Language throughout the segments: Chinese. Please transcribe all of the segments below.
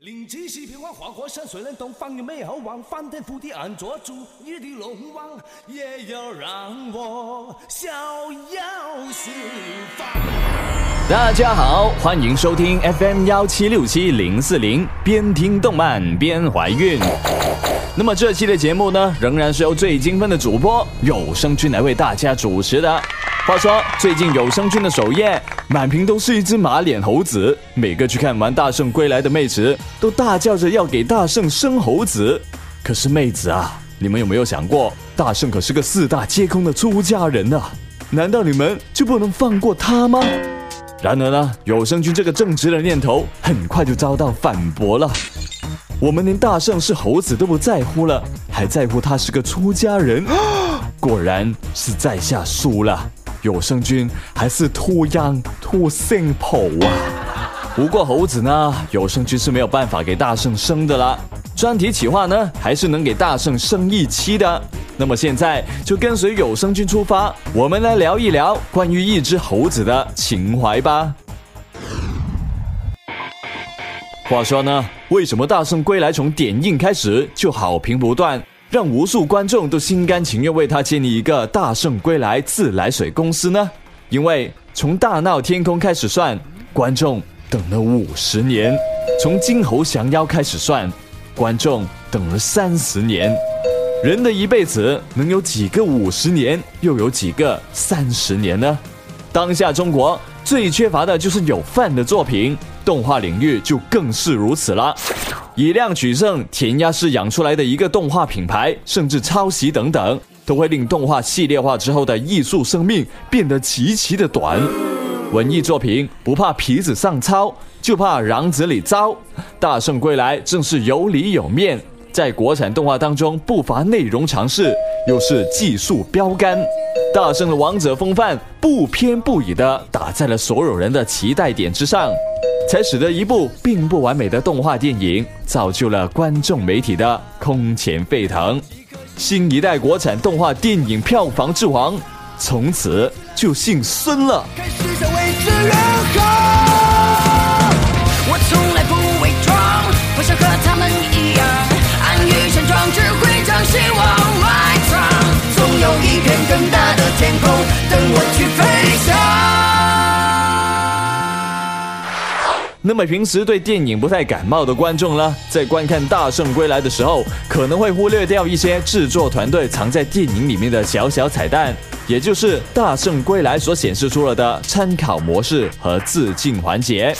灵机细变幻，花果山虽然东方有美好望，翻天覆地俺做主，你的龙王也要让我逍遥四方。大家好，欢迎收听 FM 幺七六七零四零，边听动漫边怀孕。那么这期的节目呢，仍然是由最精分的主播有声君来为大家主持的。话说，最近有声君的首页满屏都是一只马脸猴子，每个去看完《大圣归来》的妹子都大叫着要给大圣生猴子。可是妹子啊，你们有没有想过，大圣可是个四大皆空的出家人啊？难道你们就不能放过他吗？然而呢，有生君这个正直的念头很快就遭到反驳了。我们连大圣是猴子都不在乎了，还在乎他是个出家人？果然是在下输了。有生君还是 too young too simple 啊！不过猴子呢，有生君是没有办法给大圣生的啦。专题企划呢，还是能给大圣生一期的。那么现在就跟随有声君出发，我们来聊一聊关于一只猴子的情怀吧。话说呢，为什么《大圣归来》从点映开始就好评不断？让无数观众都心甘情愿为他建立一个大圣归来自来水公司呢？因为从大闹天宫开始算，观众等了五十年；从金猴降妖开始算，观众等了三十年。人的一辈子能有几个五十年，又有几个三十年呢？当下中国最缺乏的就是有饭的作品，动画领域就更是如此了。以量取胜，填鸭式养出来的一个动画品牌，甚至抄袭等等，都会令动画系列化之后的艺术生命变得极其的短。文艺作品不怕皮子上糙，就怕瓤子里糟。大圣归来正是有里有面，在国产动画当中不乏内容尝试，又是技术标杆。大圣的王者风范不偏不倚的打在了所有人的期待点之上。才使得一部并不完美的动画电影，造就了观众媒体的空前沸腾。新一代国产动画电影票房之王，从此就姓孙了。我从来不伪装，不想和他们一样，安于现状，只会将希望埋藏。总有一片更大的天空，等我去飞翔。那么平时对电影不太感冒的观众呢，在观看《大圣归来》的时候，可能会忽略掉一些制作团队藏在电影里面的小小彩蛋，也就是《大圣归来》所显示出了的参考模式和致敬环节。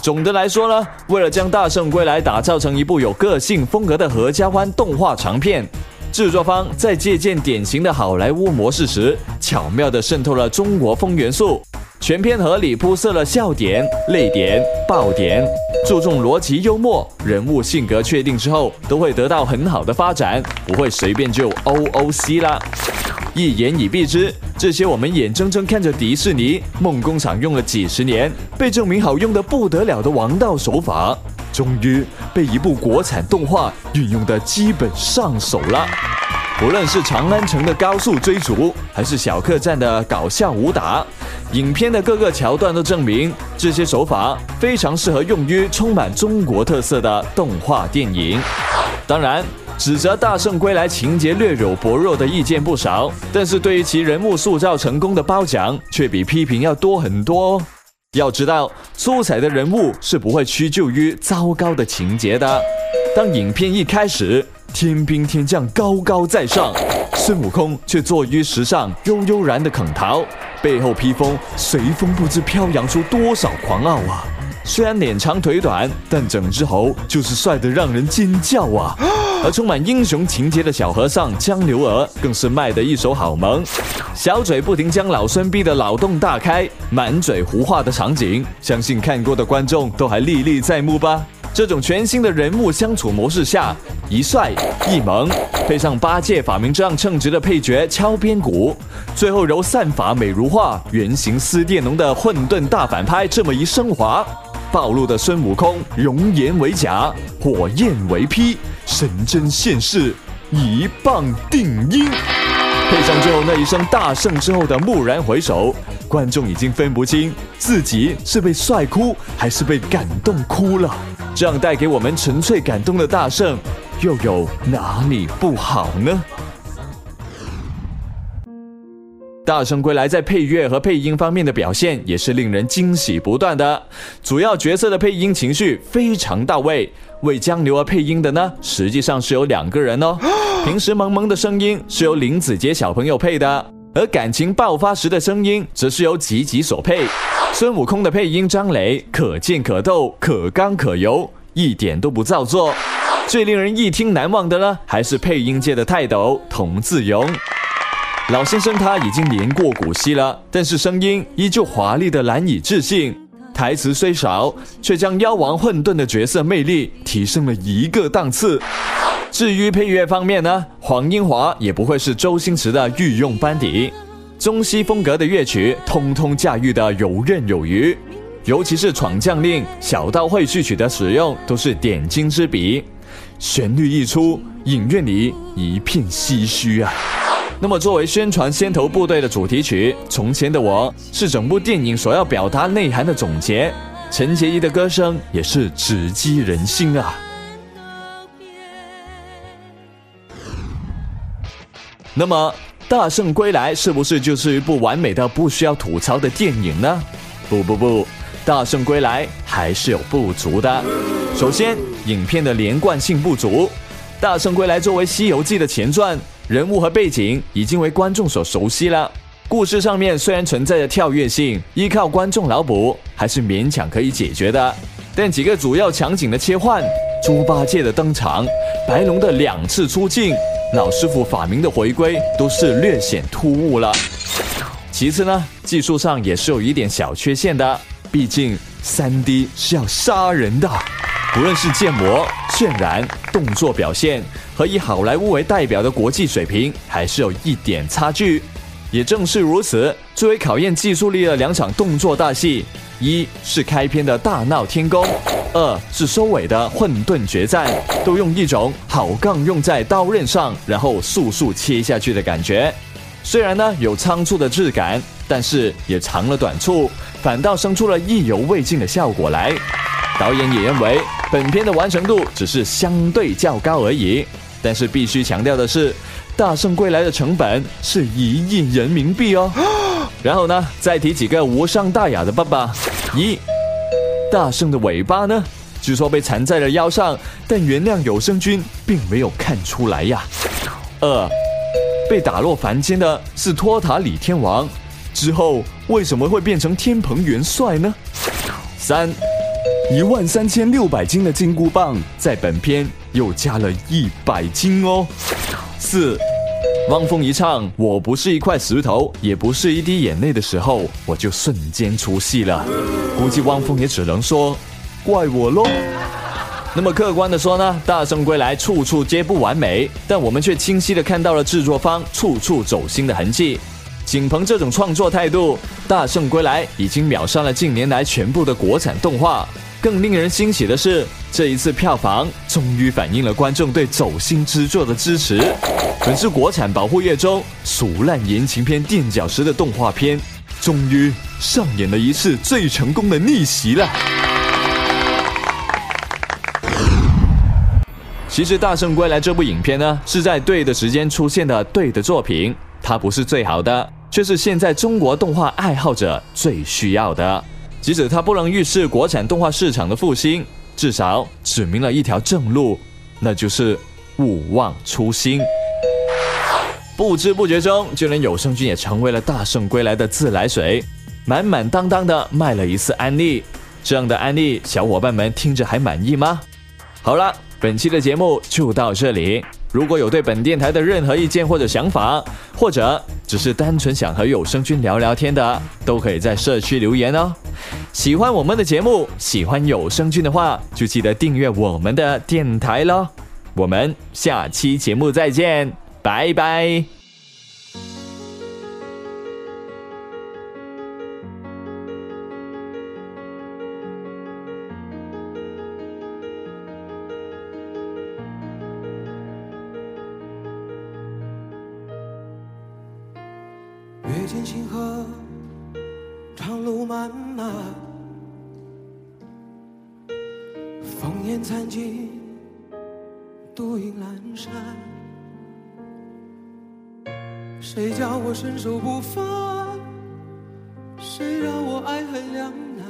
总的来说呢，为了将《大圣归来》打造成一部有个性风格的合家欢动画长片，制作方在借鉴典型的好莱坞模式时，巧妙地渗透了中国风元素。全片合理铺设了笑点、泪点、爆点，注重逻辑幽默，人物性格确定之后都会得到很好的发展，不会随便就 O O C 啦。一言以蔽之，这些我们眼睁睁看着迪士尼梦工厂用了几十年，被证明好用的不得了的王道手法，终于被一部国产动画运用的基本上手了。无论是长安城的高速追逐，还是小客栈的搞笑武打。影片的各个桥段都证明，这些手法非常适合用于充满中国特色的动画电影。当然，指责《大圣归来》情节略有薄弱的意见不少，但是对于其人物塑造成功的褒奖却比批评要多很多。要知道，出彩的人物是不会屈就于糟糕的情节的。当影片一开始，天兵天将高高在上，孙悟空却坐于石上悠悠然的啃桃。背后披风随风不知飘扬出多少狂傲啊！虽然脸长腿短，但整只猴就是帅得让人尖叫啊！而充满英雄情节的小和尚江流儿更是卖得一手好萌，小嘴不停将老孙逼得脑洞大开，满嘴胡话的场景，相信看过的观众都还历历在目吧。这种全新的人物相处模式下，一帅一萌，配上八戒法名这样称职的配角敲边鼓，最后由散法美如画、原型斯电农的混沌大反派这么一升华，暴露的孙悟空容颜为假，火焰为披，神针现世，一棒定音，配上最后那一声大圣之后的蓦然回首。观众已经分不清自己是被帅哭还是被感动哭了。这样带给我们纯粹感动的大圣，又有哪里不好呢？大圣归来在配乐和配音方面的表现也是令人惊喜不断的，主要角色的配音情绪非常到位。为江流儿配音的呢，实际上是有两个人哦。平时萌萌的声音是由林子杰小朋友配的，而感情爆发时的声音则是由吉吉所配。孙悟空的配音张磊可见可逗，可刚可柔，一点都不造作。最令人一听难忘的呢，还是配音界的泰斗童自勇。老先生他已经年过古稀了，但是声音依旧华丽的难以置信。台词虽少，却将妖王混沌的角色魅力提升了一个档次。至于配乐方面呢，黄英华也不会是周星驰的御用班底，中西风格的乐曲通通驾驭的游刃有余，尤其是《闯将令》《小刀会》序曲的使用都是点睛之笔，旋律一出，影院里一片唏嘘啊。那么，作为宣传先头部队的主题曲，《从前的我》是整部电影所要表达内涵的总结。陈洁仪的歌声也是直击人心啊。那么，《大圣归来》是不是就是一部完美的、不需要吐槽的电影呢？不不不，《大圣归来》还是有不足的。首先，影片的连贯性不足。《大圣归来》作为《西游记》的前传。人物和背景已经为观众所熟悉了，故事上面虽然存在着跳跃性，依靠观众脑补还是勉强可以解决的。但几个主要场景的切换、猪八戒的登场、白龙的两次出镜、老师傅法名的回归，都是略显突兀了。其次呢，技术上也是有一点小缺陷的，毕竟三 D 是要杀人的。不论是建模、渲染、动作表现，和以好莱坞为代表的国际水平，还是有一点差距。也正是如此，最为考验技术力的两场动作大戏，一是开篇的大闹天宫，二是收尾的混沌决战，都用一种好杠用在刀刃上，然后速速切下去的感觉。虽然呢有仓促的质感，但是也藏了短处，反倒生出了意犹未尽的效果来。导演也认为。本片的完成度只是相对较高而已，但是必须强调的是，《大圣归来》的成本是一亿人民币哦。然后呢，再提几个无伤大雅的爸爸：一，大圣的尾巴呢，据说被缠在了腰上，但原谅有声君并没有看出来呀。二，被打落凡间的是托塔李天王，之后为什么会变成天蓬元帅呢？三。一万三千六百斤的金箍棒，在本片又加了一百斤哦。四，汪峰一唱“我不是一块石头，也不是一滴眼泪”的时候，我就瞬间出戏了。估计汪峰也只能说怪我喽。那么客观的说呢，《大圣归来》处处皆不完美，但我们却清晰的看到了制作方处处走心的痕迹。仅凭这种创作态度，《大圣归来》已经秒杀了近年来全部的国产动画。更令人欣喜的是，这一次票房终于反映了观众对走心之作的支持。本是国产保护业中俗烂言情片垫脚石的动画片，终于上演了一次最成功的逆袭了。其实，《大圣归来》这部影片呢，是在对的时间出现的对的作品。它不是最好的，却是现在中国动画爱好者最需要的。即使它不能预示国产动画市场的复兴，至少指明了一条正路，那就是勿忘初心。不知不觉中，就连有声君也成为了《大圣归来》的自来水，满满当当的卖了一次安利。这样的安利，小伙伴们听着还满意吗？好了，本期的节目就到这里。如果有对本电台的任何意见或者想法，或者只是单纯想和有声君聊聊天的，都可以在社区留言哦。喜欢我们的节目，喜欢有声君的话，就记得订阅我们的电台喽。我们下期节目再见，拜拜。见星河，长路漫漫，烽烟残尽，独影阑珊。谁叫我身手不凡？谁让我爱恨两难？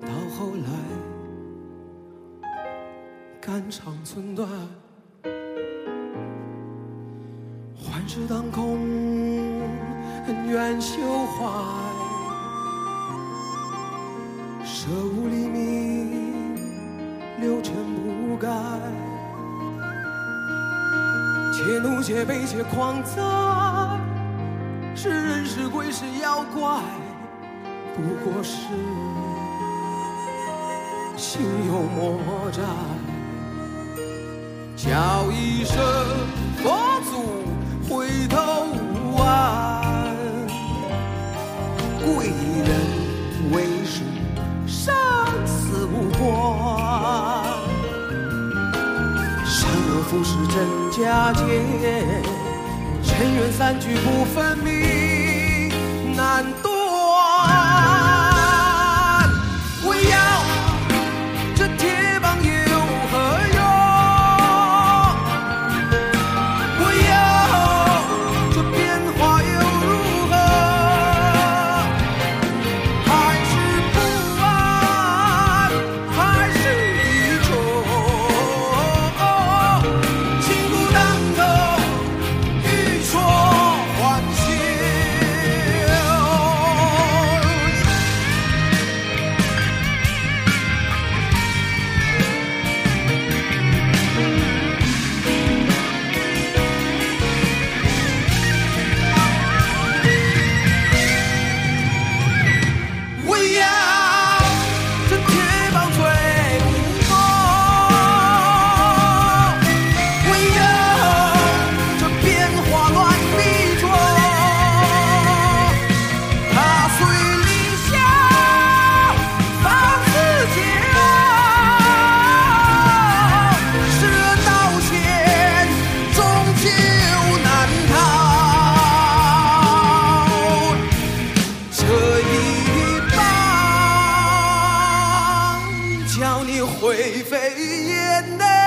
到后来，肝肠寸断，幻世当空，恩怨休怀，舍吾黎明，六尘不改。且怒且悲且狂哉，是人是鬼是妖怪，不过是心有魔债。叫一声佛祖不是真假界，尘缘散聚不分明，难断。灰飞烟灭。